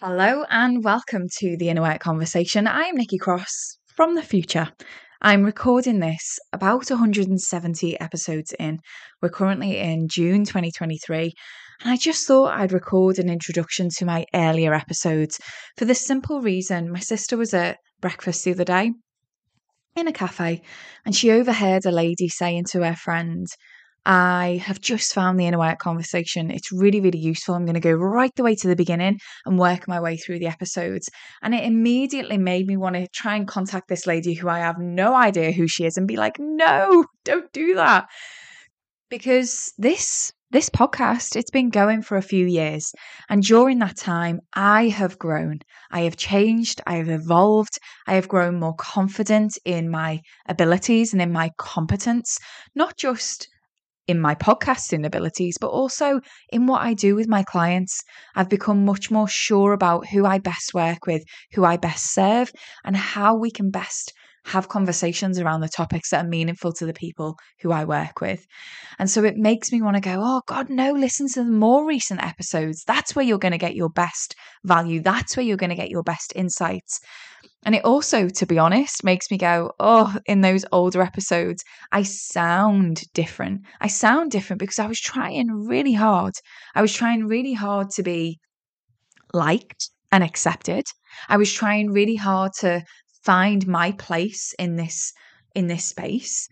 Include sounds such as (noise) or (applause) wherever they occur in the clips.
Hello and welcome to the Inner Work Conversation. I am Nikki Cross from the future. I'm recording this about 170 episodes in. We're currently in June 2023, and I just thought I'd record an introduction to my earlier episodes for the simple reason my sister was at breakfast the other day in a cafe and she overheard a lady saying to her friend, I have just found the inner work conversation. It's really, really useful. I'm going to go right the way to the beginning and work my way through the episodes. And it immediately made me want to try and contact this lady who I have no idea who she is and be like, no, don't do that. Because this this podcast it's been going for a few years and during that time i have grown i have changed i have evolved i have grown more confident in my abilities and in my competence not just in my podcasting abilities, but also in what I do with my clients. I've become much more sure about who I best work with, who I best serve, and how we can best have conversations around the topics that are meaningful to the people who I work with. And so it makes me want to go, oh, God, no, listen to the more recent episodes. That's where you're going to get your best value. That's where you're going to get your best insights. And it also, to be honest, makes me go, oh, in those older episodes, I sound different. I sound different because I was trying really hard. I was trying really hard to be liked and accepted. I was trying really hard to find my place in this in this space.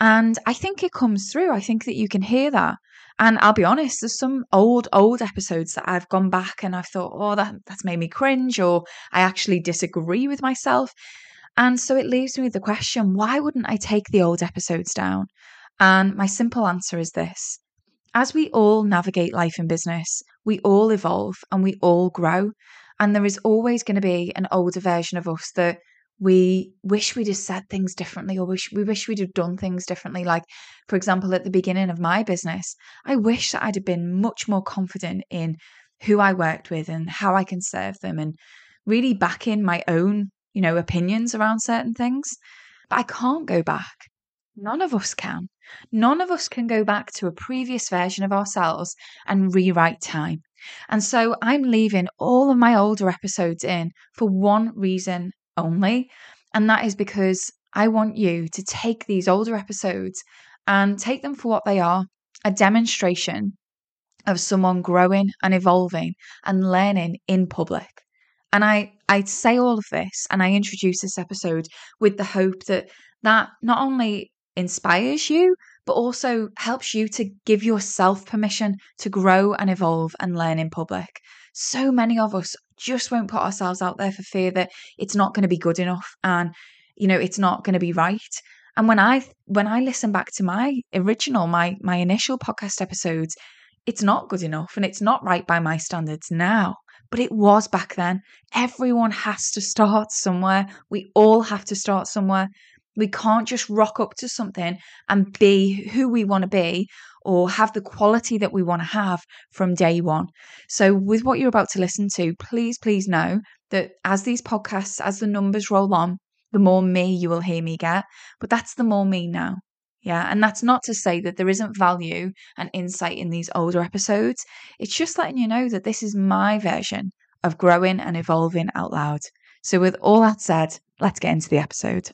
And I think it comes through. I think that you can hear that. And I'll be honest, there's some old, old episodes that I've gone back and I've thought, oh, that, that's made me cringe, or I actually disagree with myself. And so it leaves me with the question why wouldn't I take the old episodes down? And my simple answer is this as we all navigate life and business, we all evolve and we all grow. And there is always going to be an older version of us that we wish we'd have said things differently or wish we wish we'd have done things differently. Like for example at the beginning of my business i wish that i'd have been much more confident in who i worked with and how i can serve them and really back in my own you know opinions around certain things. But i can't go back. None of us can. None of us can go back to a previous version of ourselves and rewrite time. And so i'm leaving all of my older episodes in for one reason only. And that is because I want you to take these older episodes and take them for what they are a demonstration of someone growing and evolving and learning in public. And I, I say all of this and I introduce this episode with the hope that that not only inspires you, but also helps you to give yourself permission to grow and evolve and learn in public. So many of us just won't put ourselves out there for fear that it's not going to be good enough and you know it's not going to be right. And when i when i listen back to my original my my initial podcast episodes it's not good enough and it's not right by my standards now. But it was back then. Everyone has to start somewhere. We all have to start somewhere. We can't just rock up to something and be who we want to be or have the quality that we want to have from day one. So, with what you're about to listen to, please, please know that as these podcasts, as the numbers roll on, the more me you will hear me get. But that's the more me now. Yeah. And that's not to say that there isn't value and insight in these older episodes. It's just letting you know that this is my version of growing and evolving out loud. So, with all that said, let's get into the episode.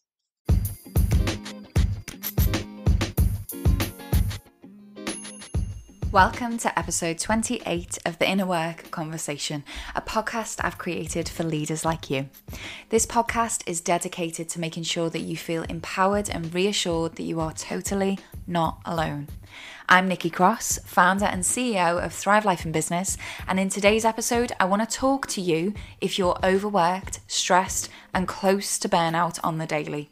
Welcome to episode 28 of the Inner Work Conversation, a podcast I've created for leaders like you. This podcast is dedicated to making sure that you feel empowered and reassured that you are totally not alone. I'm Nikki Cross, founder and CEO of Thrive Life and Business, and in today's episode, I want to talk to you if you're overworked, stressed, and close to burnout on the daily.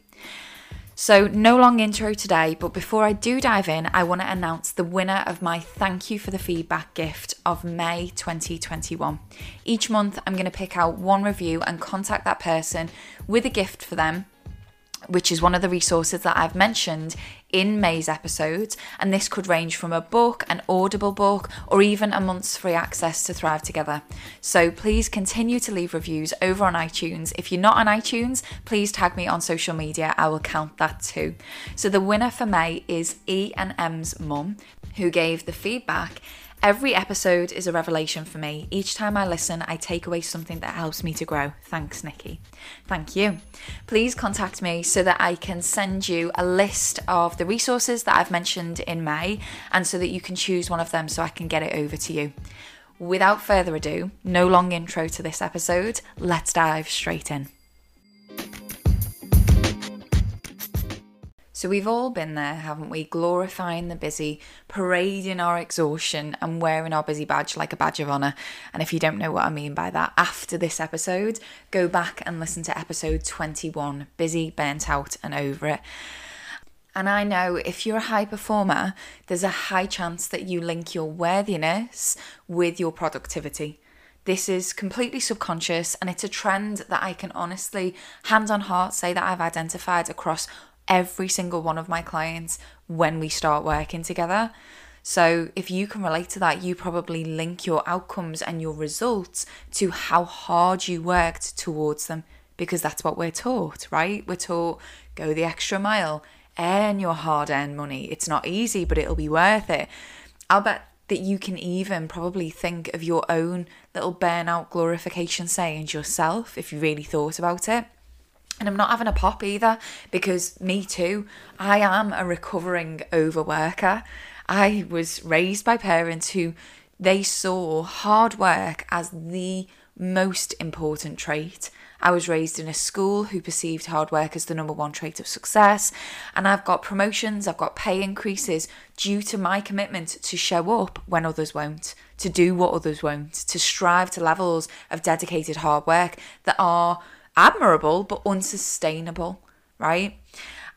So, no long intro today, but before I do dive in, I want to announce the winner of my Thank You for the Feedback gift of May 2021. Each month, I'm going to pick out one review and contact that person with a gift for them which is one of the resources that I've mentioned in May's episodes. And this could range from a book, an audible book, or even a month's free access to Thrive Together. So please continue to leave reviews over on iTunes. If you're not on iTunes, please tag me on social media. I will count that too. So the winner for May is E and M's mum, who gave the feedback Every episode is a revelation for me. Each time I listen, I take away something that helps me to grow. Thanks, Nikki. Thank you. Please contact me so that I can send you a list of the resources that I've mentioned in May and so that you can choose one of them so I can get it over to you. Without further ado, no long intro to this episode, let's dive straight in. So we've all been there, haven't we? Glorifying the busy, parading our exhaustion, and wearing our busy badge like a badge of honour. And if you don't know what I mean by that, after this episode, go back and listen to episode 21 Busy, Burnt Out, and Over It. And I know if you're a high performer, there's a high chance that you link your worthiness with your productivity. This is completely subconscious and it's a trend that I can honestly, hand on heart, say that I've identified across every single one of my clients when we start working together. So, if you can relate to that, you probably link your outcomes and your results to how hard you worked towards them because that's what we're taught, right? We're taught go the extra mile, earn your hard earned money. It's not easy, but it'll be worth it. I'll bet that you can even probably think of your own little burnout glorification sayings yourself if you really thought about it. And I'm not having a pop either because me too. I am a recovering overworker. I was raised by parents who they saw hard work as the most important trait. I was raised in a school who perceived hard work as the number one trait of success, and I've got promotions, I've got pay increases due to my commitment to show up when others won't, to do what others won't, to strive to levels of dedicated hard work that are admirable but unsustainable, right?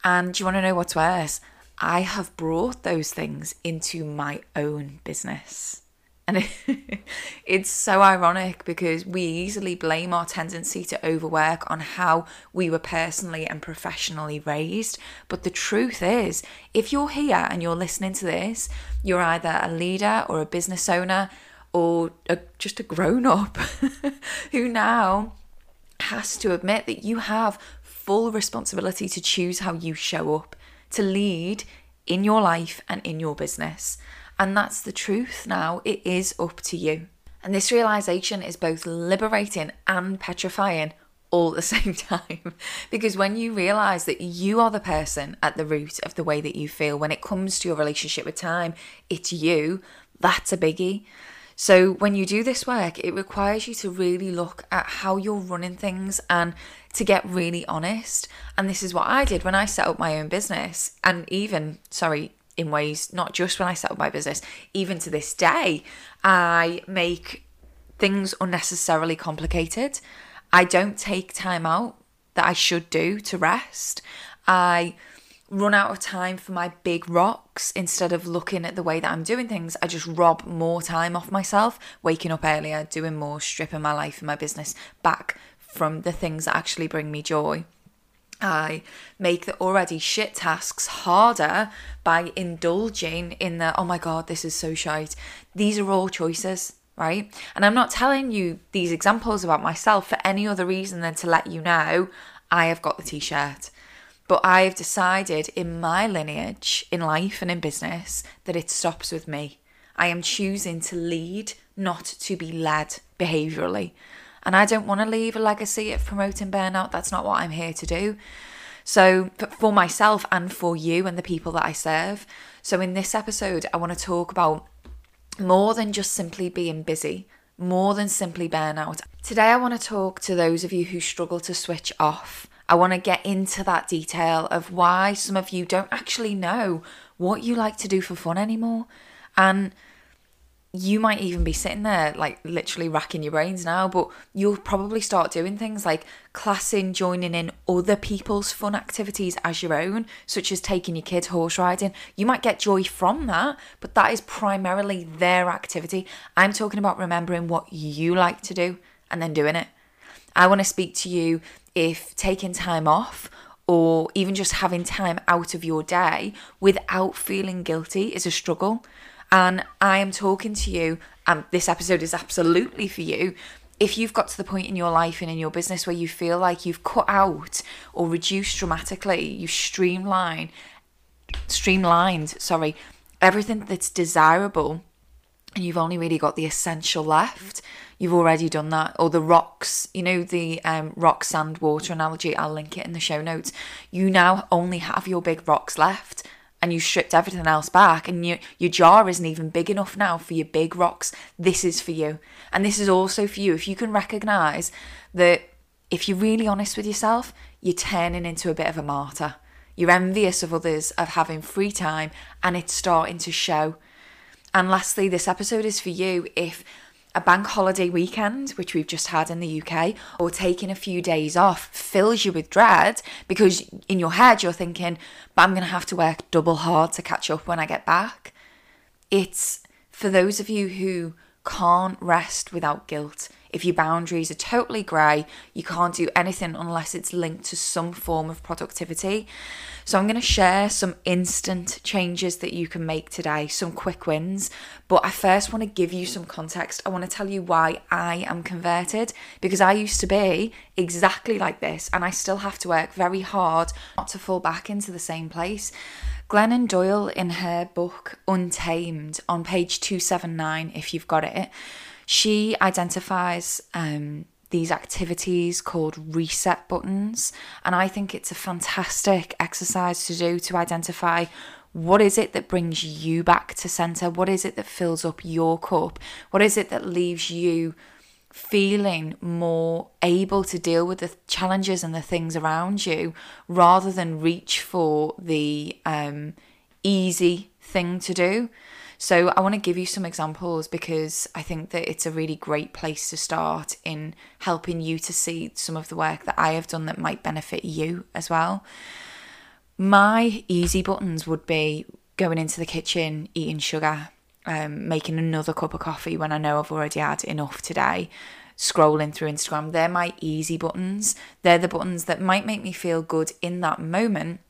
And do you want to know what's worse? I have brought those things into my own business. And (laughs) it's so ironic because we easily blame our tendency to overwork on how we were personally and professionally raised. But the truth is, if you're here and you're listening to this, you're either a leader or a business owner or a, just a grown up (laughs) who now has to admit that you have full responsibility to choose how you show up, to lead in your life and in your business. And that's the truth now. It is up to you. And this realization is both liberating and petrifying all at the (laughs) same time. because when you realize that you are the person at the root of the way that you feel, when it comes to your relationship with time, it's you, that's a biggie. So, when you do this work, it requires you to really look at how you're running things and to get really honest. And this is what I did when I set up my own business. And even, sorry, in ways, not just when I set up my business, even to this day, I make things unnecessarily complicated. I don't take time out that I should do to rest. I run out of time for my big rocks instead of looking at the way that I'm doing things. I just rob more time off myself, waking up earlier, doing more, stripping my life and my business back from the things that actually bring me joy. I make the already shit tasks harder by indulging in the, oh my God, this is so shite. These are all choices, right? And I'm not telling you these examples about myself for any other reason than to let you know I have got the t shirt. But I've decided in my lineage, in life and in business, that it stops with me. I am choosing to lead, not to be led behaviourally. And I don't want to leave a legacy of promoting burnout. That's not what I'm here to do. So, for myself and for you and the people that I serve. So, in this episode, I want to talk about more than just simply being busy, more than simply burnout. Today, I want to talk to those of you who struggle to switch off I want to get into that detail of why some of you don't actually know what you like to do for fun anymore. And you might even be sitting there, like literally racking your brains now, but you'll probably start doing things like classing, joining in other people's fun activities as your own, such as taking your kids horse riding. You might get joy from that, but that is primarily their activity. I'm talking about remembering what you like to do and then doing it. I want to speak to you if taking time off or even just having time out of your day without feeling guilty is a struggle. And I am talking to you, and this episode is absolutely for you. If you've got to the point in your life and in your business where you feel like you've cut out or reduced dramatically, you streamline, streamlined, sorry, everything that's desirable and you've only really got the essential left, you've already done that. Or the rocks, you know, the um, rock, sand, water analogy, I'll link it in the show notes. You now only have your big rocks left and you stripped everything else back and your your jar isn't even big enough now for your big rocks. This is for you. And this is also for you. If you can recognize that if you're really honest with yourself you're turning into a bit of a martyr. You're envious of others of having free time and it's starting to show and lastly this episode is for you if a bank holiday weekend, which we've just had in the UK, or taking a few days off fills you with dread because in your head you're thinking, but I'm going to have to work double hard to catch up when I get back. It's for those of you who can't rest without guilt. If your boundaries are totally grey, you can't do anything unless it's linked to some form of productivity. So, I'm going to share some instant changes that you can make today, some quick wins. But I first want to give you some context. I want to tell you why I am converted because I used to be exactly like this and I still have to work very hard not to fall back into the same place. Glennon Doyle, in her book Untamed, on page 279, if you've got it, she identifies um, these activities called reset buttons. And I think it's a fantastic exercise to do to identify what is it that brings you back to center? What is it that fills up your cup? What is it that leaves you feeling more able to deal with the challenges and the things around you rather than reach for the um, easy thing to do. So, I want to give you some examples because I think that it's a really great place to start in helping you to see some of the work that I have done that might benefit you as well. My easy buttons would be going into the kitchen, eating sugar, um, making another cup of coffee when I know I've already had enough today, scrolling through Instagram. They're my easy buttons. They're the buttons that might make me feel good in that moment,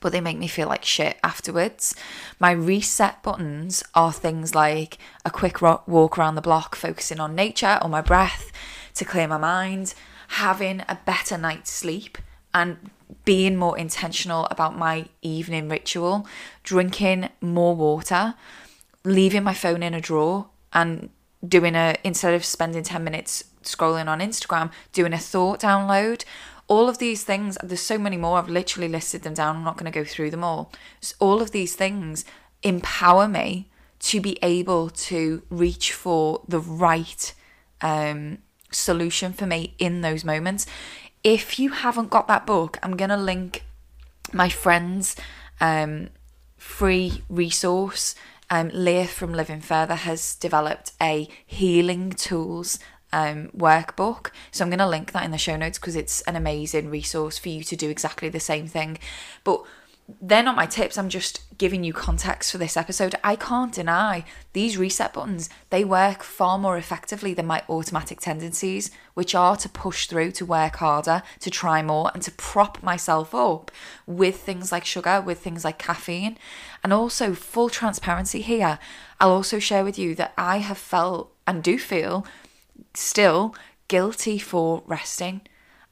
but they make me feel like shit afterwards. My reset buttons are things like a quick walk around the block, focusing on nature or my breath to clear my mind, having a better night's sleep, and being more intentional about my evening ritual, drinking more water leaving my phone in a drawer and doing a instead of spending 10 minutes scrolling on Instagram, doing a thought download. All of these things, there's so many more. I've literally listed them down. I'm not going to go through them all. So all of these things empower me to be able to reach for the right um, solution for me in those moments. If you haven't got that book, I'm going to link my friend's um, free resource um, Lea from Living Furthur has developed a healing tools um, workbook. So I'm going to link that in the show notes because it's an amazing resource for you to do exactly the same thing. But they're not my tips. I'm just giving you context for this episode. I can't deny these reset buttons, they work far more effectively than my automatic tendencies, which are to push through, to work harder, to try more, and to prop myself up with things like sugar, with things like caffeine. And also, full transparency here, I'll also share with you that I have felt and do feel still guilty for resting.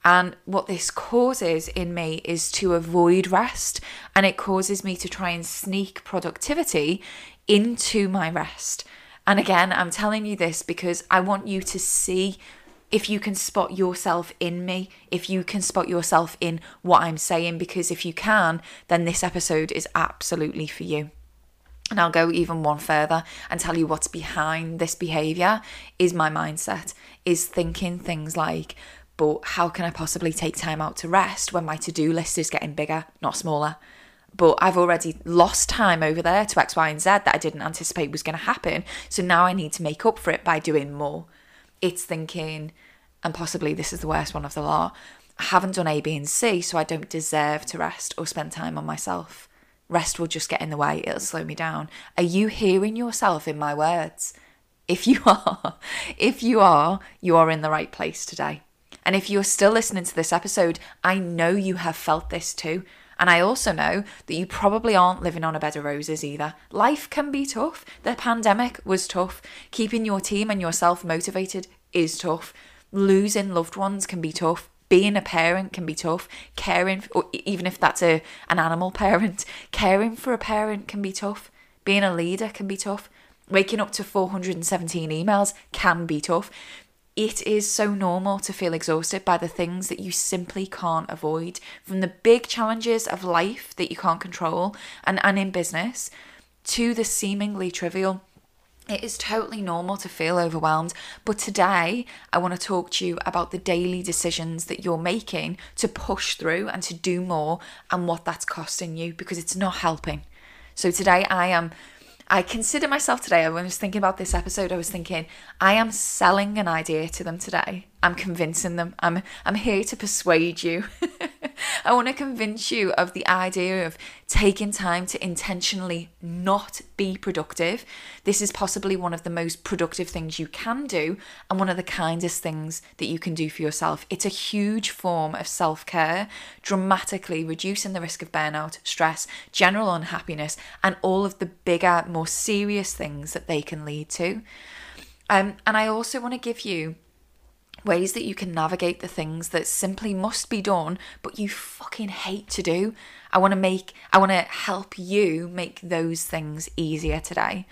And what this causes in me is to avoid rest, and it causes me to try and sneak productivity into my rest. And again, I'm telling you this because I want you to see if you can spot yourself in me, if you can spot yourself in what I'm saying, because if you can, then this episode is absolutely for you. And I'll go even one further and tell you what's behind this behavior is my mindset, is thinking things like, but how can I possibly take time out to rest when my to do list is getting bigger, not smaller? But I've already lost time over there to X, Y, and Z that I didn't anticipate was going to happen. So now I need to make up for it by doing more. It's thinking, and possibly this is the worst one of the lot I haven't done A, B, and C, so I don't deserve to rest or spend time on myself. Rest will just get in the way, it'll slow me down. Are you hearing yourself in my words? If you (laughs) are, if you are, you are in the right place today. And if you're still listening to this episode, I know you have felt this too. And I also know that you probably aren't living on a bed of roses either. Life can be tough. The pandemic was tough. Keeping your team and yourself motivated is tough. Losing loved ones can be tough. Being a parent can be tough. Caring, or even if that's a an animal parent, (laughs) caring for a parent can be tough. Being a leader can be tough. Waking up to 417 emails can be tough. It is so normal to feel exhausted by the things that you simply can't avoid, from the big challenges of life that you can't control and, and in business to the seemingly trivial it is totally normal to feel overwhelmed, but today I want to talk to you about the daily decisions that you're making to push through and to do more and what that's costing you because it's not helping. So today I am I consider myself today, I was thinking about this episode, I was thinking, I am selling an idea to them today. I'm convincing them. I'm I'm here to persuade you. (laughs) I want to convince you of the idea of taking time to intentionally not be productive. This is possibly one of the most productive things you can do and one of the kindest things that you can do for yourself. It's a huge form of self care, dramatically reducing the risk of burnout, stress, general unhappiness, and all of the bigger, more serious things that they can lead to. Um, and I also want to give you ways that you can navigate the things that simply must be done but you fucking hate to do. I want to make I want to help you make those things easier today.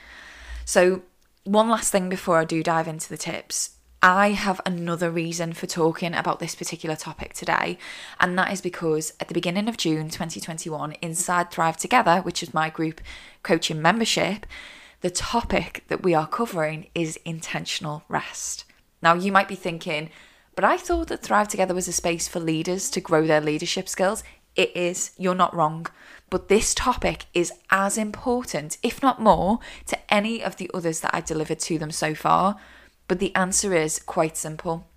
So, one last thing before I do dive into the tips. I have another reason for talking about this particular topic today, and that is because at the beginning of June 2021, inside Thrive Together, which is my group coaching membership, the topic that we are covering is intentional rest. Now, you might be thinking, but I thought that Thrive Together was a space for leaders to grow their leadership skills. It is, you're not wrong. But this topic is as important, if not more, to any of the others that I delivered to them so far. But the answer is quite simple.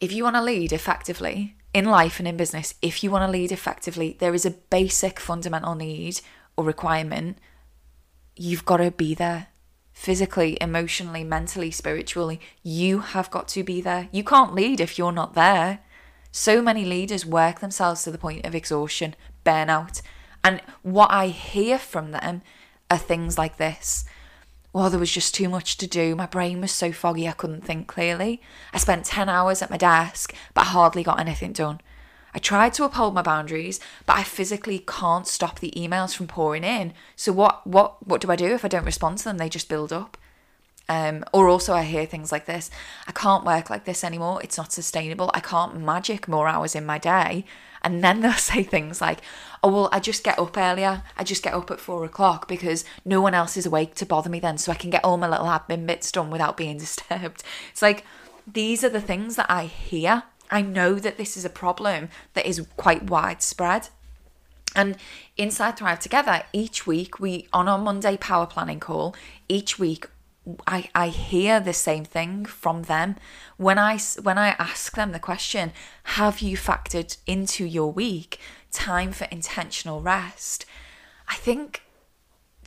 If you want to lead effectively in life and in business, if you want to lead effectively, there is a basic fundamental need or requirement. You've got to be there physically, emotionally, mentally, spiritually. You have got to be there. You can't lead if you're not there. So many leaders work themselves to the point of exhaustion, burnout. And what I hear from them are things like this. Well, there was just too much to do. My brain was so foggy I couldn't think clearly. I spent 10 hours at my desk, but I hardly got anything done. I tried to uphold my boundaries, but I physically can't stop the emails from pouring in. So what what what do I do if I don't respond to them? They just build up. Um, or also, I hear things like this I can't work like this anymore. It's not sustainable. I can't magic more hours in my day. And then (laughs) they'll say things like, oh, well, I just get up earlier. I just get up at four o'clock because no one else is awake to bother me then. So I can get all my little admin bits done without being (laughs) disturbed. It's like, these are the things that I hear I know that this is a problem that is quite widespread. And inside Thrive Together, each week we on our Monday power planning call, each week I, I hear the same thing from them when I when I ask them the question have you factored into your week time for intentional rest I think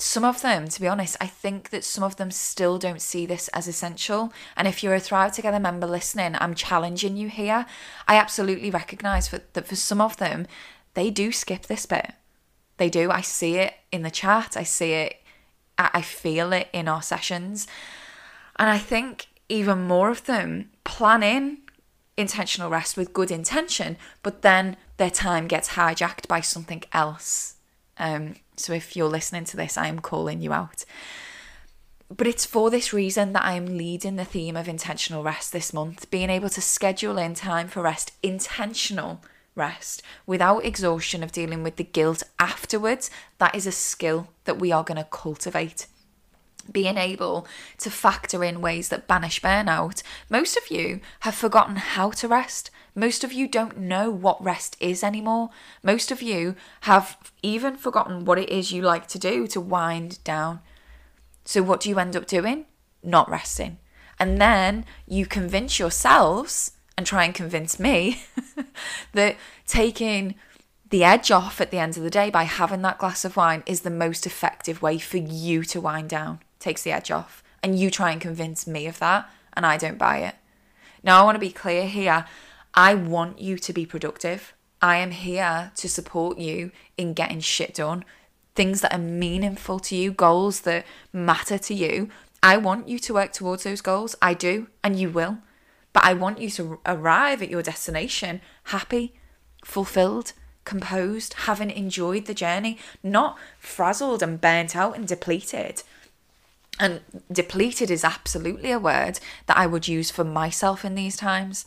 some of them, to be honest, I think that some of them still don't see this as essential. And if you're a Thrive Together member listening, I'm challenging you here. I absolutely recognize for, that for some of them, they do skip this bit. They do. I see it in the chat, I see it, I feel it in our sessions. And I think even more of them plan in intentional rest with good intention, but then their time gets hijacked by something else. Um, so if you're listening to this, I am calling you out. But it's for this reason that I'm leading the theme of intentional rest this month, being able to schedule in time for rest, intentional rest, without exhaustion of dealing with the guilt afterwards. That is a skill that we are going to cultivate being able to factor in ways that banish burnout. Most of you have forgotten how to rest. Most of you don't know what rest is anymore. Most of you have even forgotten what it is you like to do to wind down. So, what do you end up doing? Not resting. And then you convince yourselves and try and convince me (laughs) that taking the edge off at the end of the day by having that glass of wine is the most effective way for you to wind down takes the edge off. And you try and convince me of that, and I don't buy it. Now, I want to be clear here. I want you to be productive. I am here to support you in getting shit done, things that are meaningful to you, goals that matter to you. I want you to work towards those goals. I do, and you will. But I want you to arrive at your destination happy, fulfilled, composed, having enjoyed the journey, not frazzled and burnt out and depleted. And depleted is absolutely a word that I would use for myself in these times.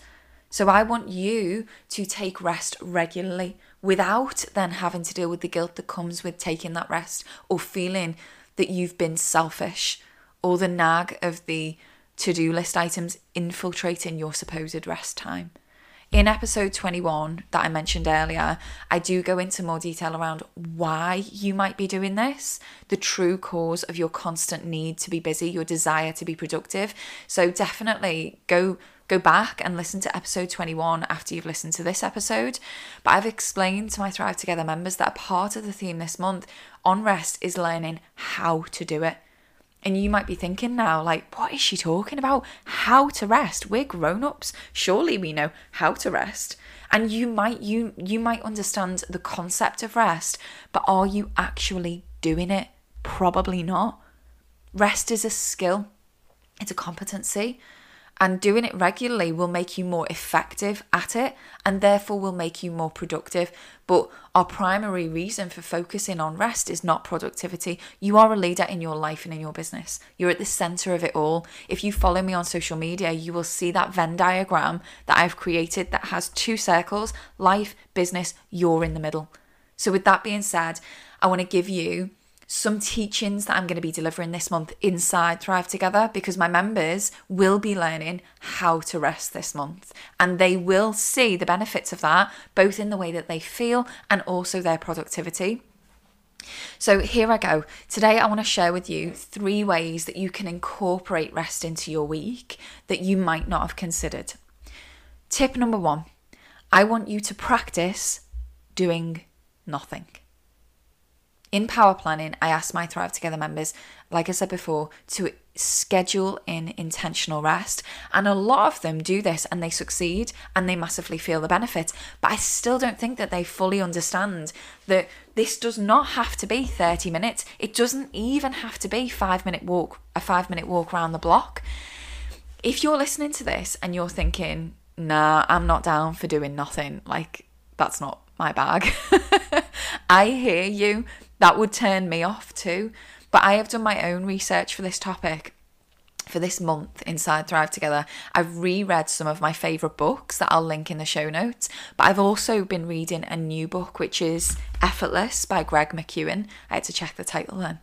So I want you to take rest regularly without then having to deal with the guilt that comes with taking that rest or feeling that you've been selfish or the nag of the to do list items infiltrating your supposed rest time. In episode 21 that I mentioned earlier, I do go into more detail around why you might be doing this, the true cause of your constant need to be busy, your desire to be productive. So definitely go go back and listen to episode 21 after you've listened to this episode. But I've explained to my Thrive Together members that a part of the theme this month on rest is learning how to do it. And you might be thinking now, like, what is she talking about? How to rest? We're grown-ups. Surely we know how to rest. And you might you you might understand the concept of rest, but are you actually doing it? Probably not. Rest is a skill. It's a competency. And doing it regularly will make you more effective at it and therefore will make you more productive. But our primary reason for focusing on rest is not productivity. You are a leader in your life and in your business. You're at the center of it all. If you follow me on social media, you will see that Venn diagram that I've created that has two circles life, business, you're in the middle. So, with that being said, I want to give you some teachings that I'm going to be delivering this month inside Thrive Together because my members will be learning how to rest this month and they will see the benefits of that both in the way that they feel and also their productivity. So, here I go. Today, I want to share with you three ways that you can incorporate rest into your week that you might not have considered. Tip number one I want you to practice doing nothing. In power planning, I ask my Thrive Together members, like I said before, to schedule in intentional rest. And a lot of them do this and they succeed and they massively feel the benefit. But I still don't think that they fully understand that this does not have to be 30 minutes. It doesn't even have to be 5 minute walk, a 5 minute walk around the block. If you're listening to this and you're thinking, "Nah, I'm not down for doing nothing." Like that's not my bag. (laughs) I hear you that would turn me off too. But I have done my own research for this topic for this month inside Thrive Together, I've reread some of my favourite books that I'll link in the show notes. But I've also been reading a new book, which is Effortless by Greg McKeown. I had to check the title then.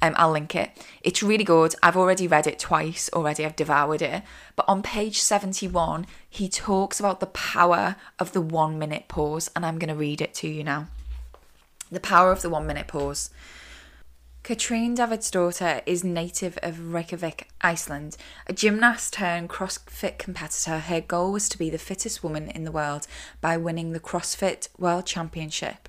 Um, I'll link it. It's really good. I've already read it twice already, I've devoured it. But on page 71, he talks about the power of the one minute pause, and I'm going to read it to you now. The power of the one minute pause. Katrin Davidsdottir is native of Reykjavik, Iceland. A gymnast turned CrossFit competitor, her goal was to be the fittest woman in the world by winning the CrossFit World Championship.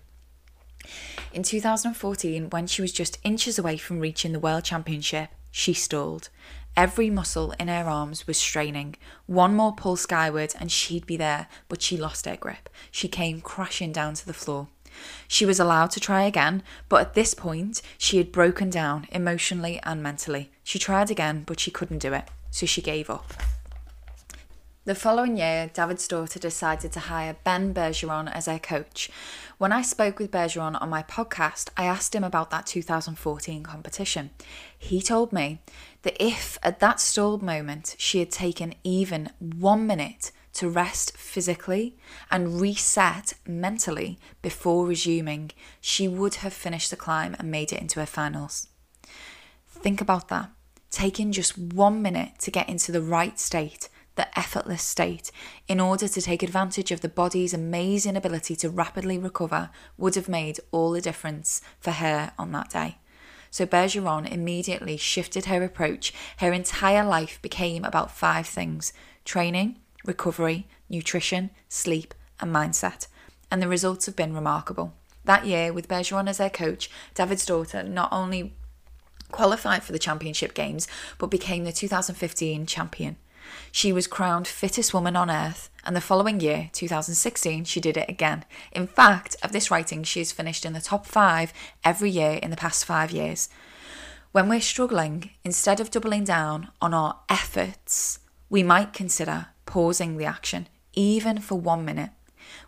In 2014, when she was just inches away from reaching the World Championship, she stalled. Every muscle in her arms was straining. One more pull skyward and she'd be there, but she lost her grip. She came crashing down to the floor. She was allowed to try again, but at this point, she had broken down emotionally and mentally. She tried again, but she couldn't do it, so she gave up. The following year, Davidsdottir decided to hire Ben Bergeron as her coach. When I spoke with Bergeron on my podcast, I asked him about that 2014 competition. He told me that if at that stalled moment she had taken even one minute to rest physically and reset mentally before resuming, she would have finished the climb and made it into her finals. Think about that. Taking just one minute to get into the right state, the effortless state, in order to take advantage of the body's amazing ability to rapidly recover would have made all the difference for her on that day. So Bergeron immediately shifted her approach. Her entire life became about five things training, recovery, nutrition, sleep, and mindset, and the results have been remarkable. That year, with Bergeron as their coach, Davidsdottir not only qualified for the championship games, but became the 2015 champion. She was crowned fittest woman on earth, and the following year, 2016, she did it again. In fact, of this writing, she has finished in the top five every year in the past five years. When we're struggling, instead of doubling down on our efforts, we might consider pausing the action, even for one minute.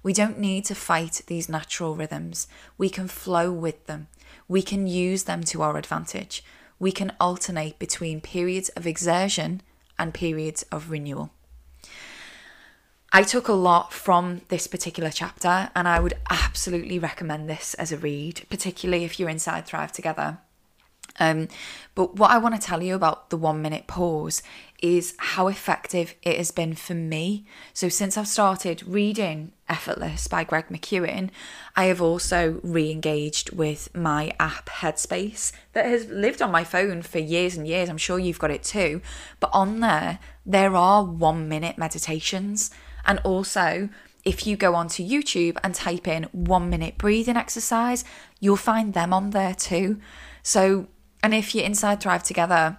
We don't need to fight these natural rhythms. We can flow with them. We can use them to our advantage. we can alternate between periods of exertion and periods of renewal. I took a lot from this particular chapter, and I would absolutely recommend this as a read, particularly if you're inside Thrive Together. Um, but what I want to tell you about the one minute pause is how effective it has been for me. So, since I've started reading Effortless by Greg McKeown, I have also re engaged with my app Headspace that has lived on my phone for years and years. I'm sure you've got it too. But on there, there are one minute meditations. And also, if you go onto YouTube and type in one minute breathing exercise, you'll find them on there too. So, and if you're inside Thrive Together,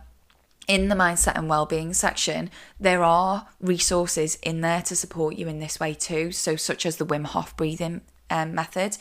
in the mindset and well-being section there are resources in there to support you in this way too so such as the wim hof breathing um, method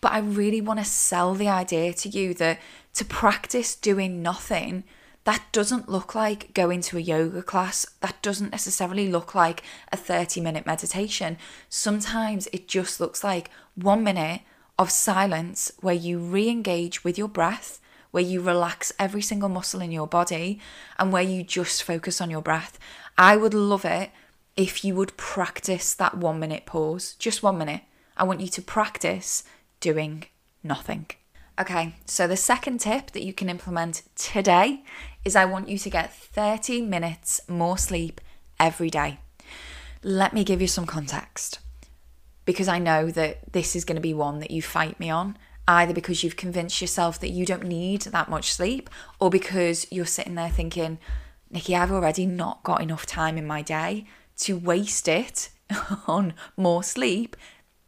but i really want to sell the idea to you that to practice doing nothing that doesn't look like going to a yoga class. That doesn't necessarily look like a 30 minute meditation. Sometimes it just looks like one minute of silence where you re engage with your breath, where you relax every single muscle in your body, and where you just focus on your breath. I would love it if you would practice that one minute pause, just one minute. I want you to practice doing nothing. Okay, so the second tip that you can implement today is I want you to get 30 minutes more sleep every day. Let me give you some context because I know that this is going to be one that you fight me on, either because you've convinced yourself that you don't need that much sleep or because you're sitting there thinking, Nikki, I've already not got enough time in my day to waste it (laughs) on more sleep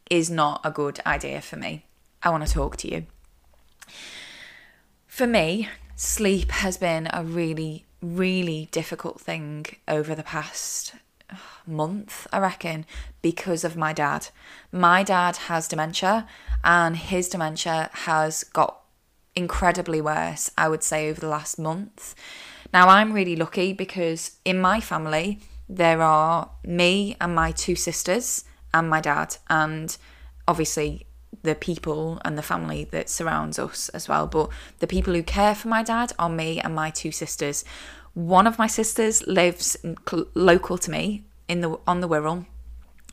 is not a good idea for me. I want to talk to you. For me, sleep has been a really, really difficult thing over the past month, I reckon, because of my dad. My dad has dementia, and his dementia has got incredibly worse, I would say, over the last month. Now, I'm really lucky because in my family, there are me and my two sisters and my dad, and obviously the people and the family that surrounds us as well. But the people who care for my dad are me and my two sisters. One of my sisters lives local to me in the on the Wirral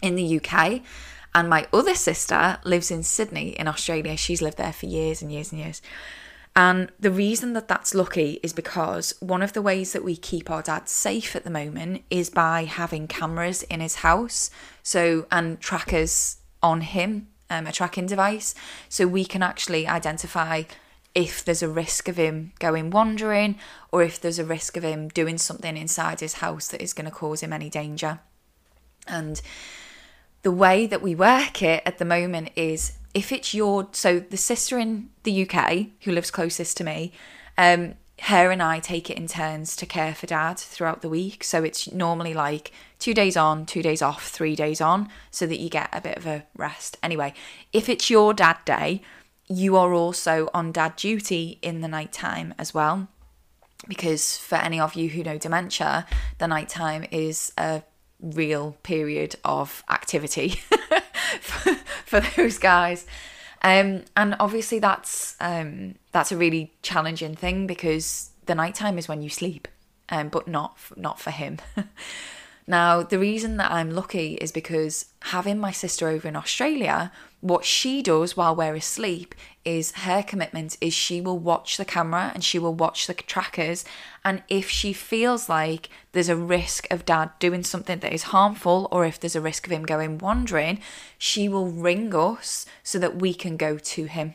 in the UK, and my other sister lives in Sydney in Australia. She's lived there for years and years and years. And the reason that that's lucky is because one of the ways that we keep our dad safe at the moment is by having cameras in his house. So, and trackers on him um, a tracking device so we can actually identify if there's a risk of him going wandering or if there's a risk of him doing something inside his house that is going to cause him any danger. And the way that we work it at the moment is if it's your so the sister in the UK who lives closest to me, um, her and I take it in turns to care for dad throughout the week. So it's normally like two days on, two days off, three days on, so that you get a bit of a rest. Anyway, if it's your dad day, you are also on dad duty in the night time as well. Because for any of you who know dementia, the nighttime is a real period of activity for, (laughs) for those guys. Um, and obviously that's um, that's a really challenging thing because the nighttime is when you sleep, um, but not not for him. (laughs) now the reason that I'm lucky is because having my sister over in Australia, what she does while we're asleep is her commitment is she will watch the camera and she will watch the trackers. And if she feels like there's a risk of dad doing something that is harmful or if there's a risk of him going wandering she will ring us so that we can go to him.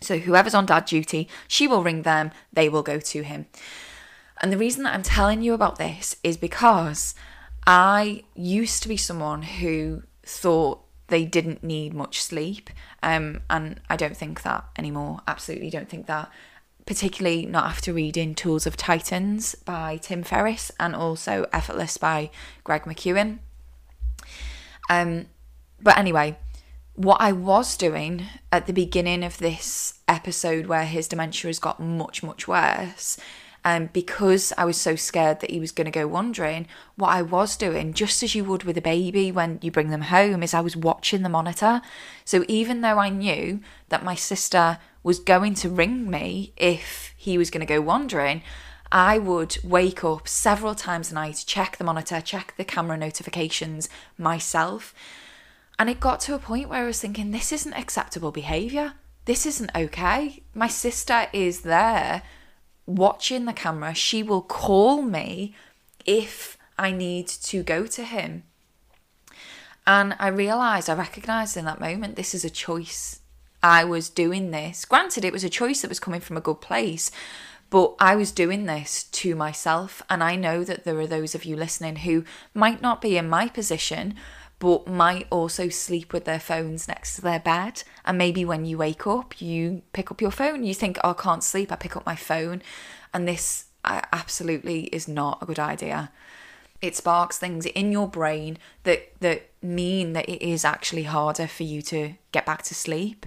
So whoever's on dad duty she will ring them they will go to him. And the reason that I'm telling you about this is because I used to be someone who thought they didn't need much sleep. Um, and I don't think that anymore. Absolutely don't think that. Particularly not after reading Tools of Titans by Tim Ferriss and also Effortless by Greg McKeown. Um, but anyway, what I was doing at the beginning of this episode where his dementia has got much, much worse, And because I was so scared that he was going to go wandering, what I was doing, just as you would with a baby when you bring them home, is I was watching the monitor. So even though I knew that my sister was going to ring me if he was going to go wandering, I would wake up several times a night, check the monitor, check the camera notifications myself. And it got to a point where I was thinking, this isn't acceptable behavior. This isn't okay. My sister is there watching the camera. She will call me if I need to go to him. And I realised, I recognised in that moment, this is a choice. I was doing this. Granted, it was a choice that was coming from a good place, but I was doing this to myself. And I know that there are those of you listening who might not be in my position, but might also sleep with their phones next to their bed. And maybe when you wake up, you pick up your phone, you think, oh, I can't sleep, I pick up my phone. And this absolutely is not a good idea. It sparks things in your brain that, that mean that it is actually harder for you to get back to sleep.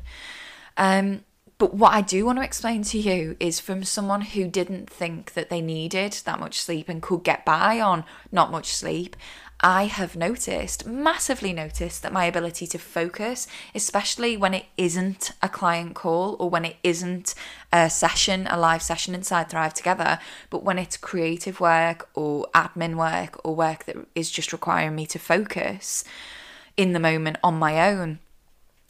Um, but what I do want to explain to you is from someone who didn't think that they needed that much sleep and could get by on not much sleep. I have noticed, massively noticed, that my ability to focus, especially when it isn't a client call or when it isn't a session, a live session inside Thrive Together, but when it's creative work or admin work or work that is just requiring me to focus in the moment on my own,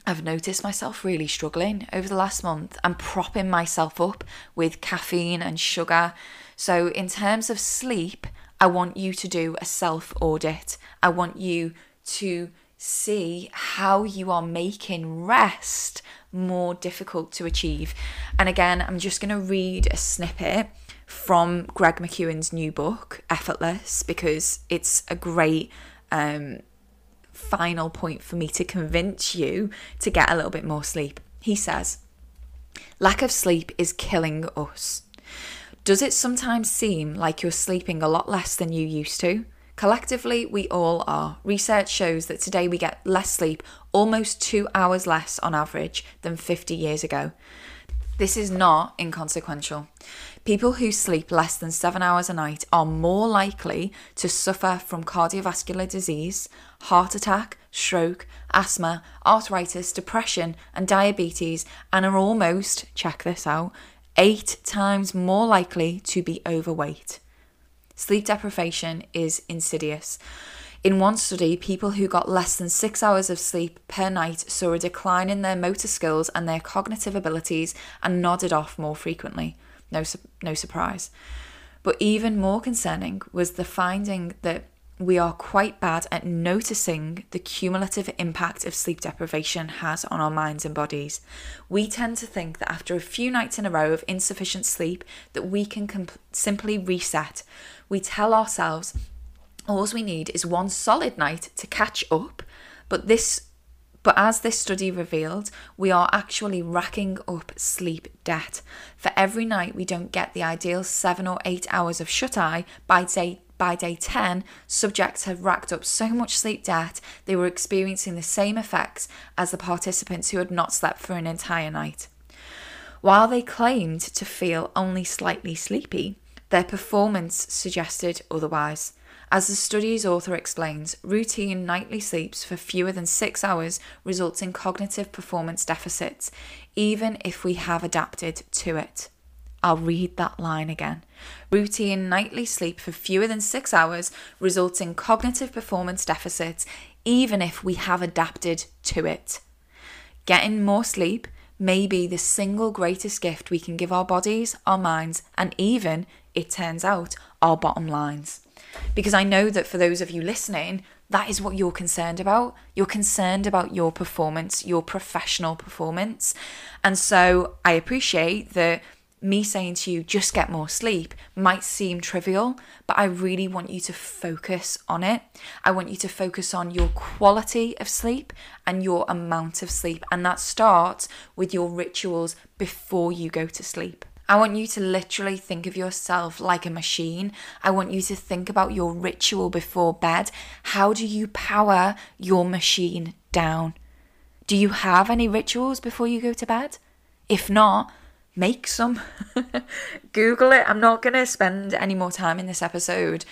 I've noticed myself really struggling over the last month. I'm propping myself up with caffeine and sugar. So, in terms of sleep, I want you to do a self audit. I want you to see how you are making rest more difficult to achieve. And again, I'm just going to read a snippet from Greg McKeown's new book, Effortless, because it's a great um, final point for me to convince you to get a little bit more sleep. He says, Lack of sleep is killing us. Does it sometimes seem like you're sleeping a lot less than you used to? Collectively, we all are. Research shows that today we get less sleep, almost two hours less on average than 50 years ago. This is not inconsequential. People who sleep less than seven hours a night are more likely to suffer from cardiovascular disease, heart attack, stroke, asthma, arthritis, depression, and diabetes, and are almost, check this out, eight times more likely to be overweight. Sleep deprivation is insidious. In one study, people who got less than six hours of sleep per night saw a decline in their motor skills and their cognitive abilities and nodded off more frequently. No, no surprise. But even more concerning was the finding that we are quite bad at noticing the cumulative impact of sleep deprivation has on our minds and bodies. We tend to think that after a few nights in a row of insufficient sleep that we can comp- simply reset. We tell ourselves all we need is one solid night to catch up, but this but as this study revealed, we are actually racking up sleep debt. For every night we don't get the ideal 7 or 8 hours of shut eye, by day by day 10, subjects had racked up so much sleep debt they were experiencing the same effects as the participants who had not slept for an entire night. While they claimed to feel only slightly sleepy, their performance suggested otherwise. As the study's author explains, routine nightly sleeps for fewer than six hours results in cognitive performance deficits, even if we have adapted to it. I'll read that line again. Routine nightly sleep for fewer than six hours results in cognitive performance deficits, even if we have adapted to it. Getting more sleep may be the single greatest gift we can give our bodies, our minds, and even, it turns out, our bottom lines. Because I know that for those of you listening, that is what you're concerned about. You're concerned about your performance, your professional performance. And so I appreciate that me saying to you, just get more sleep, might seem trivial, but I really want you to focus on it. I want you to focus on your quality of sleep and your amount of sleep. And that starts with your rituals before you go to sleep. I want you to literally think of yourself like a machine. I want you to think about your ritual before bed. How do you power your machine down? Do you have any rituals before you go to bed? If not, make some. (laughs) Google it. I'm not going to spend any more time in this episode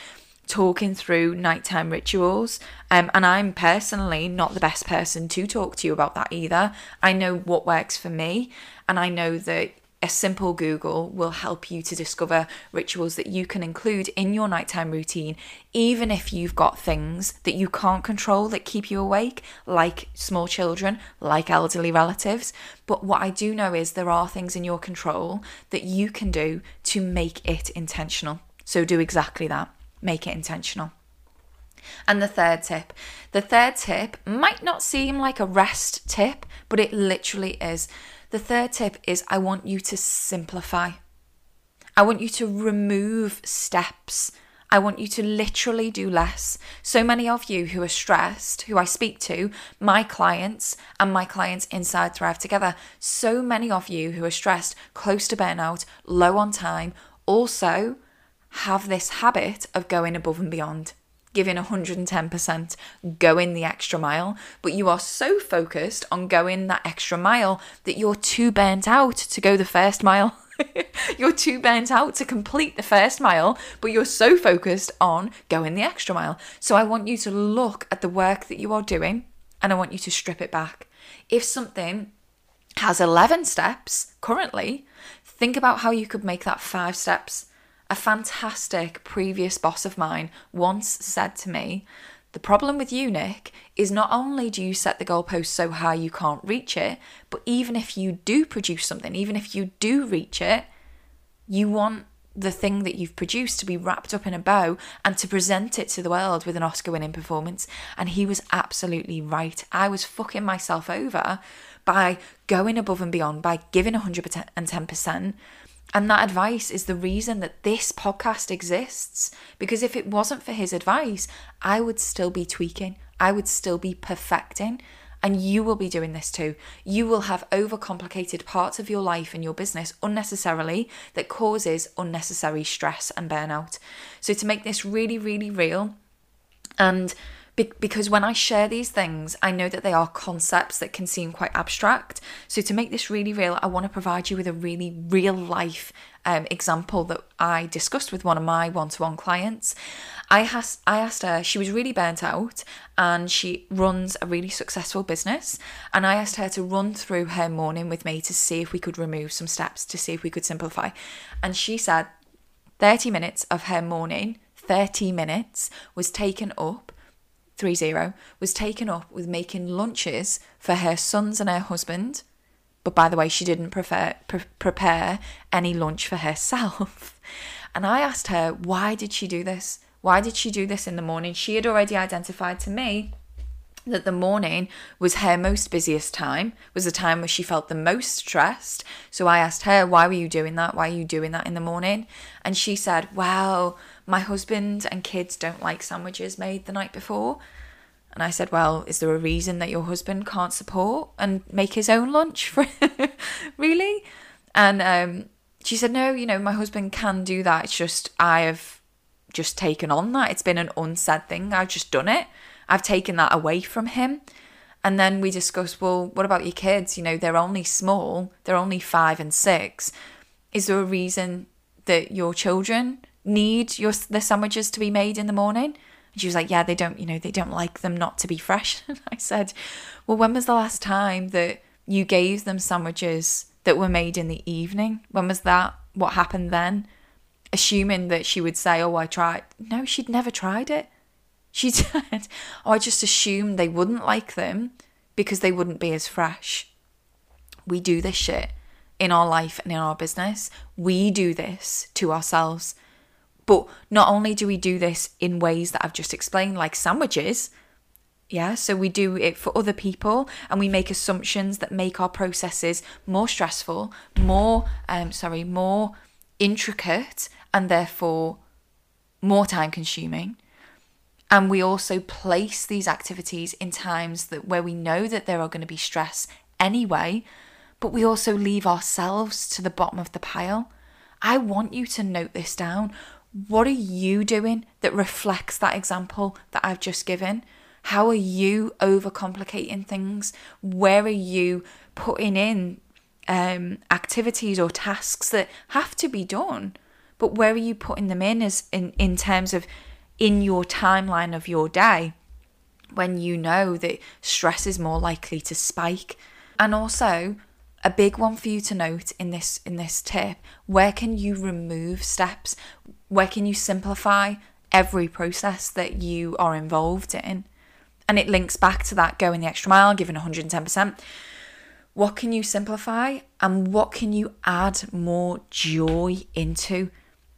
talking through nighttime rituals. Um, and I'm personally not the best person to talk to you about that either. I know what works for me, and I know that a simple Google will help you to discover rituals that you can include in your nighttime routine, even if you've got things that you can't control that keep you awake, like small children, like elderly relatives. But what I do know is there are things in your control that you can do to make it intentional. So do exactly that, make it intentional. And the third tip. The third tip might not seem like a rest tip, but it literally is. The third tip is I want you to simplify. I want you to remove steps. I want you to literally do less. So many of you who are stressed, who I speak to, my clients and my clients inside Thrive Together, so many of you who are stressed, close to burnout, low on time, also have this habit of going above and beyond giving 110%, going the extra mile, but you are so focused on going that extra mile that you're too burnt out to go the first mile. (laughs) you're too burnt out to complete the first mile, but you're so focused on going the extra mile. So I want you to look at the work that you are doing and I want you to strip it back. If something has 11 steps currently, think about how you could make that five steps a fantastic previous boss of mine once said to me, The problem with you, Nick, is not only do you set the goalpost so high you can't reach it, but even if you do produce something, even if you do reach it, you want the thing that you've produced to be wrapped up in a bow and to present it to the world with an Oscar winning performance. And he was absolutely right. I was fucking myself over by going above and beyond, by giving 110%, and that advice is the reason that this podcast exists. Because if it wasn't for his advice, I would still be tweaking, I would still be perfecting. And you will be doing this too. You will have overcomplicated parts of your life and your business unnecessarily that causes unnecessary stress and burnout. So, to make this really, really real and be- because when I share these things, I know that they are concepts that can seem quite abstract. So, to make this really real, I want to provide you with a really real life um, example that I discussed with one of my one to one clients. I, has- I asked her, she was really burnt out and she runs a really successful business. And I asked her to run through her morning with me to see if we could remove some steps, to see if we could simplify. And she said 30 minutes of her morning, 30 minutes, was taken up 30 was taken up with making lunches for her sons and her husband. But by the way, she didn't prefer, pre- prepare any lunch for herself. (laughs) And I asked her, why did she do this? Why did she do this in the morning? She had already identified to me that the morning was her most busiest time, was the time where she felt the most stressed. So I asked her, why were you doing that? Why are you doing that in the morning? And she said, well, my husband and kids don't like sandwiches made the night before. And I said, Well, is there a reason that your husband can't support and make his own lunch for (laughs) really? And um, she said, No, you know, my husband can do that. It's just I have just taken on that. It's been an unsaid thing. I've just done it. I've taken that away from him. And then we discussed, well, what about your kids? You know, they're only small, they're only five and six. Is there a reason that your children need your the sandwiches to be made in the morning? And she was like, Yeah, they don't, you know, they don't like them not to be fresh. (laughs) And I said, Well, when was the last time that you gave them sandwiches that were made in the evening? When was that? What happened then? Assuming that she would say, Oh, I tried. No, she'd never tried it. She (laughs) said, Oh, I just assumed they wouldn't like them because they wouldn't be as fresh. We do this shit in our life and in our business. We do this to ourselves. But not only do we do this in ways that I've just explained, like sandwiches, yeah, so we do it for other people and we make assumptions that make our processes more stressful, more, um, sorry, more intricate and therefore more time consuming. And we also place these activities in times that where we know that there are going to be stress anyway, but we also leave ourselves to the bottom of the pile. I want you to note this down. What are you doing that reflects that example that I've just given? How are you overcomplicating things? Where are you putting in um, activities or tasks that have to be done, but where are you putting them in as in, in terms of in your timeline of your day when you know that stress is more likely to spike and also a big one for you to note in this in this tip. Where can you remove steps? Where can you simplify every process that you are involved in? And it links back to that going the extra mile giving 110% what can you simplify and what can you add more joy into?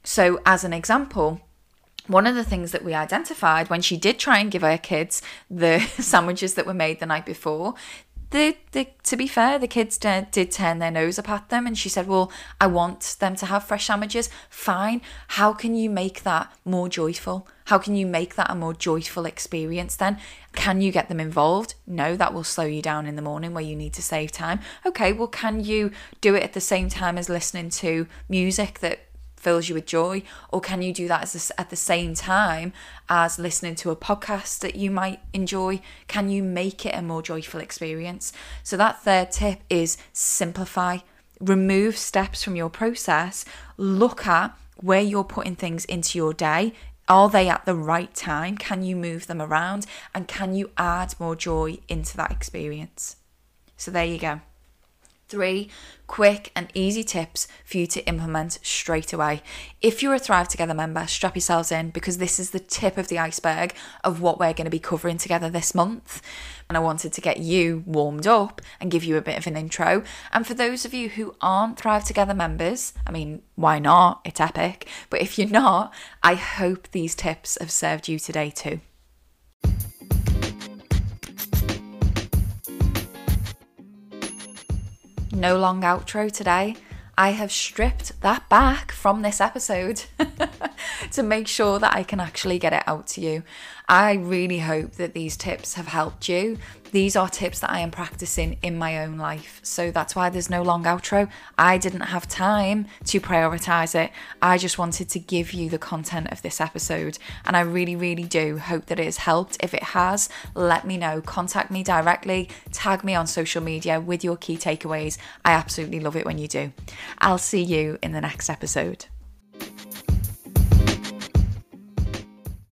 So as an example one of the things that we identified when she did try and give her kids the (laughs) sandwiches that were made the night before the, the, to be fair, the kids did, did turn their nose up at them, and she said, "Well, I want them to have fresh sandwiches. Fine. How can you make that more joyful? How can you make that a more joyful experience? Then, can you get them involved? No, that will slow you down in the morning where you need to save time. Okay, well, can you do it at the same time as listening to music that fills you with joy? Or can you do that a, at the same time as listening to a podcast that you might enjoy? Can you make it a more joyful experience? So that third tip is simplify. Remove steps from your process. Look at where you're putting things into your day. Are they at the right time? Can you move them around? And can you add more joy into that experience? So there you go three quick and easy tips for you to implement straight away. If you're a Thrive Together member, strap yourselves in because this is the tip of the iceberg of what we're going to be covering together this month. And I wanted to get you warmed up and give you a bit of an intro. And for those of you who aren't Thrive Together members, I mean, why not? It's epic. But if you're not, I hope these tips have served you today too. No long outro today. I have stripped that back from this episode (laughs) to make sure that I can actually get it out to you. I really hope that these tips have helped you. These are tips that I am practicing in my own life. So that's why there's no long outro. I didn't have time to prioritize it. I just wanted to give you the content of this episode. And I really, really do hope that it has helped. If it has, let me know. Contact me directly, tag me on social media with your key takeaways. I absolutely love it when you do. I'll see you in the next episode.